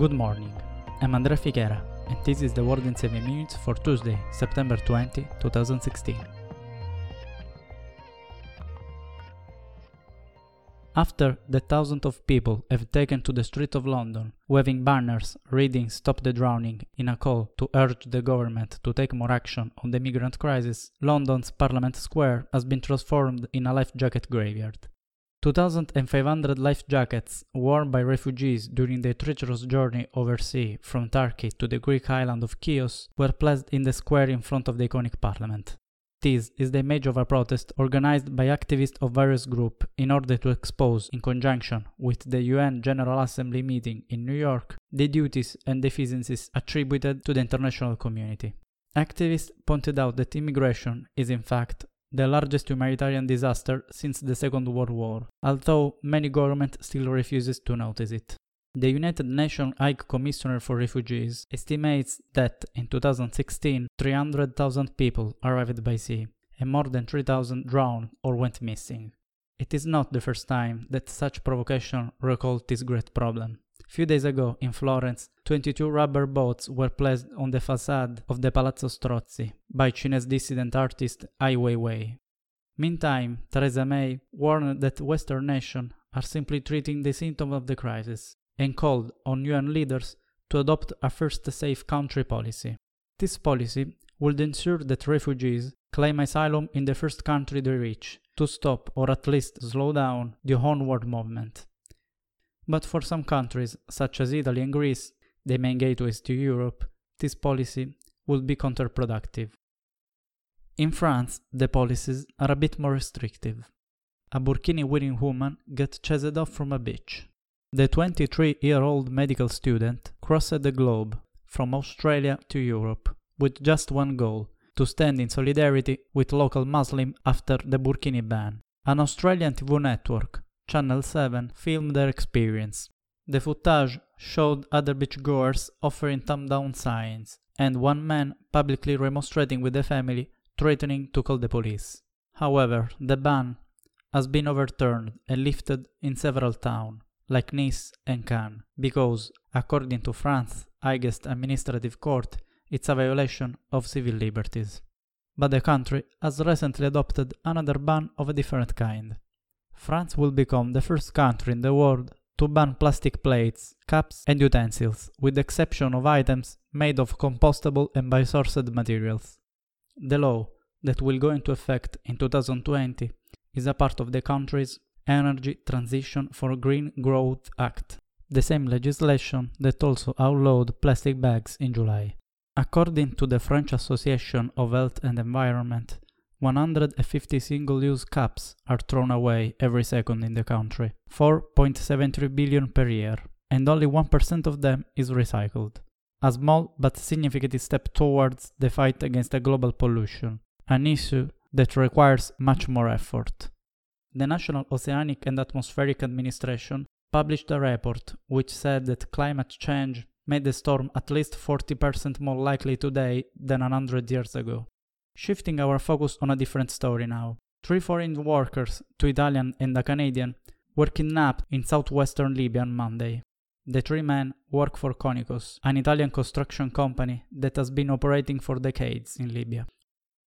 Good morning. I'm Andrea Fichera, and this is the World in 7 Minutes for Tuesday, September 20, 2016. After the thousands of people have taken to the streets of London, waving banners reading Stop the Drowning in a call to urge the government to take more action on the migrant crisis, London's Parliament Square has been transformed in a life jacket graveyard. 2,500 life jackets worn by refugees during their treacherous journey overseas from Turkey to the Greek island of Chios were placed in the square in front of the iconic parliament. This is the image of a protest organized by activists of various groups in order to expose, in conjunction with the UN General Assembly meeting in New York, the duties and deficiencies attributed to the international community. Activists pointed out that immigration is in fact the largest humanitarian disaster since the Second World War, although many governments still refuses to notice it. The United Nations High Commissioner for Refugees estimates that in 2016 300,000 people arrived by sea and more than 3,000 drowned or went missing. It is not the first time that such provocation recalled this great problem. Few days ago in Florence, 22 rubber boats were placed on the facade of the Palazzo Strozzi by Chinese dissident artist Ai Weiwei. Meantime, Theresa May warned that Western nations are simply treating the symptom of the crisis and called on UN leaders to adopt a first safe country policy. This policy would ensure that refugees claim asylum in the first country they reach to stop or at least slow down the onward movement. But for some countries, such as Italy and Greece, the main gateways to Europe, this policy would be counterproductive. In France, the policies are a bit more restrictive. A burkini wearing woman gets chased off from a beach. The 23 year old medical student crossed the globe from Australia to Europe with just one goal to stand in solidarity with local Muslims after the burkini ban. An Australian TV network Channel 7 filmed their experience. The footage showed other beachgoers offering thumb down signs, and one man publicly remonstrating with the family, threatening to call the police. However, the ban has been overturned and lifted in several towns, like Nice and Cannes, because, according to France's highest administrative court, it's a violation of civil liberties. But the country has recently adopted another ban of a different kind. France will become the first country in the world to ban plastic plates, cups, and utensils, with the exception of items made of compostable and biosourced materials. The law, that will go into effect in 2020, is a part of the country's Energy Transition for Green Growth Act, the same legislation that also outlawed plastic bags in July. According to the French Association of Health and Environment, 150 single-use cups are thrown away every second in the country, 4.73 billion per year, and only 1% of them is recycled. A small but significant step towards the fight against the global pollution, an issue that requires much more effort. The National Oceanic and Atmospheric Administration published a report which said that climate change made the storm at least 40% more likely today than 100 years ago. Shifting our focus on a different story now. Three foreign workers, two Italian and a Canadian, were kidnapped in southwestern Libya on Monday. The three men work for Conicos, an Italian construction company that has been operating for decades in Libya.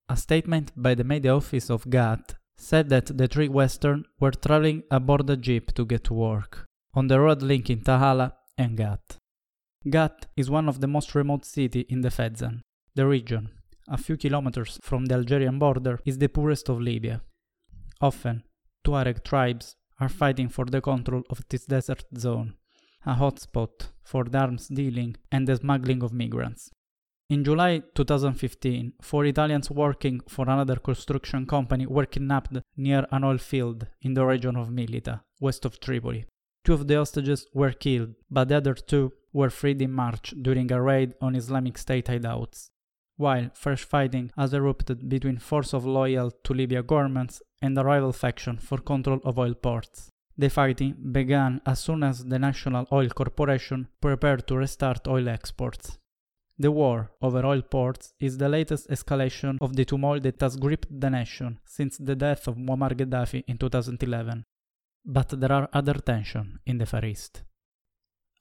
A statement by the media office of Ghat said that the three Western were traveling aboard a jeep to get to work, on the road linking Tahala and Ghat. Ghat is one of the most remote cities in the Fezzan, the region, a few kilometers from the Algerian border, is the poorest of Libya. Often, Tuareg tribes are fighting for the control of this desert zone, a hotspot for the arms dealing and the smuggling of migrants. In July 2015, four Italians working for another construction company were kidnapped near an oil field in the region of Mellitah, west of Tripoli. Two of the hostages were killed, but the other two were freed in March during a raid on Islamic State hideouts while fresh fighting has erupted between forces of loyal to Libya governments and a rival faction for control of oil ports. The fighting began as soon as the National Oil Corporation prepared to restart oil exports. The war over oil ports is the latest escalation of the turmoil that has gripped the nation since the death of Muammar Gaddafi in 2011. But there are other tensions in the Far East.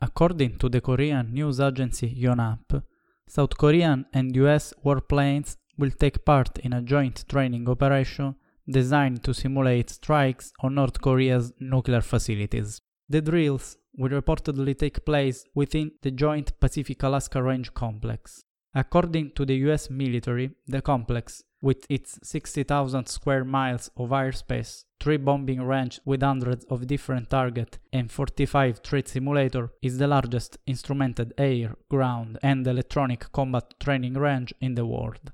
According to the Korean news agency Yonhap, South Korean and US warplanes will take part in a joint training operation designed to simulate strikes on North Korea's nuclear facilities. The drills will reportedly take place within the joint Pacific Alaska Range complex. According to the US military, the complex, with its 60,000 square miles of airspace, three bombing range with hundreds of different targets, and 45 threat simulator, is the largest instrumented air, ground, and electronic combat training range in the world.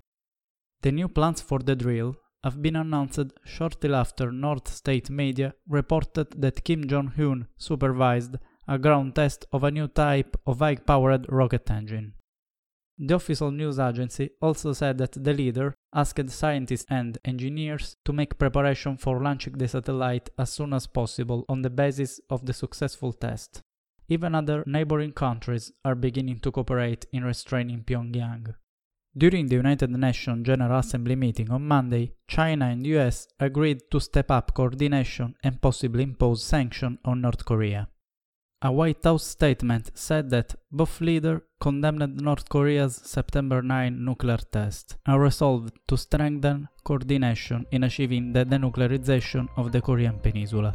The new plans for the drill have been announced shortly after North State media reported that Kim Jong un supervised a ground test of a new type of high powered rocket engine. The official news agency also said that the leader asked scientists and engineers to make preparation for launching the satellite as soon as possible on the basis of the successful test. Even other neighboring countries are beginning to cooperate in restraining Pyongyang. During the United Nations General Assembly meeting on Monday, China and US agreed to step up coordination and possibly impose sanctions on North Korea. A White House statement said that both leaders condemned North Korea's September 9 nuclear test and resolved to strengthen coordination in achieving the denuclearization of the Korean Peninsula.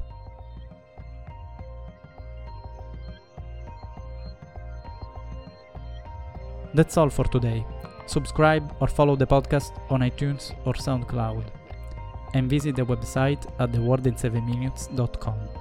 That's all for today. Subscribe or follow the podcast on iTunes or SoundCloud. And visit the website at theworldin7minutes.com.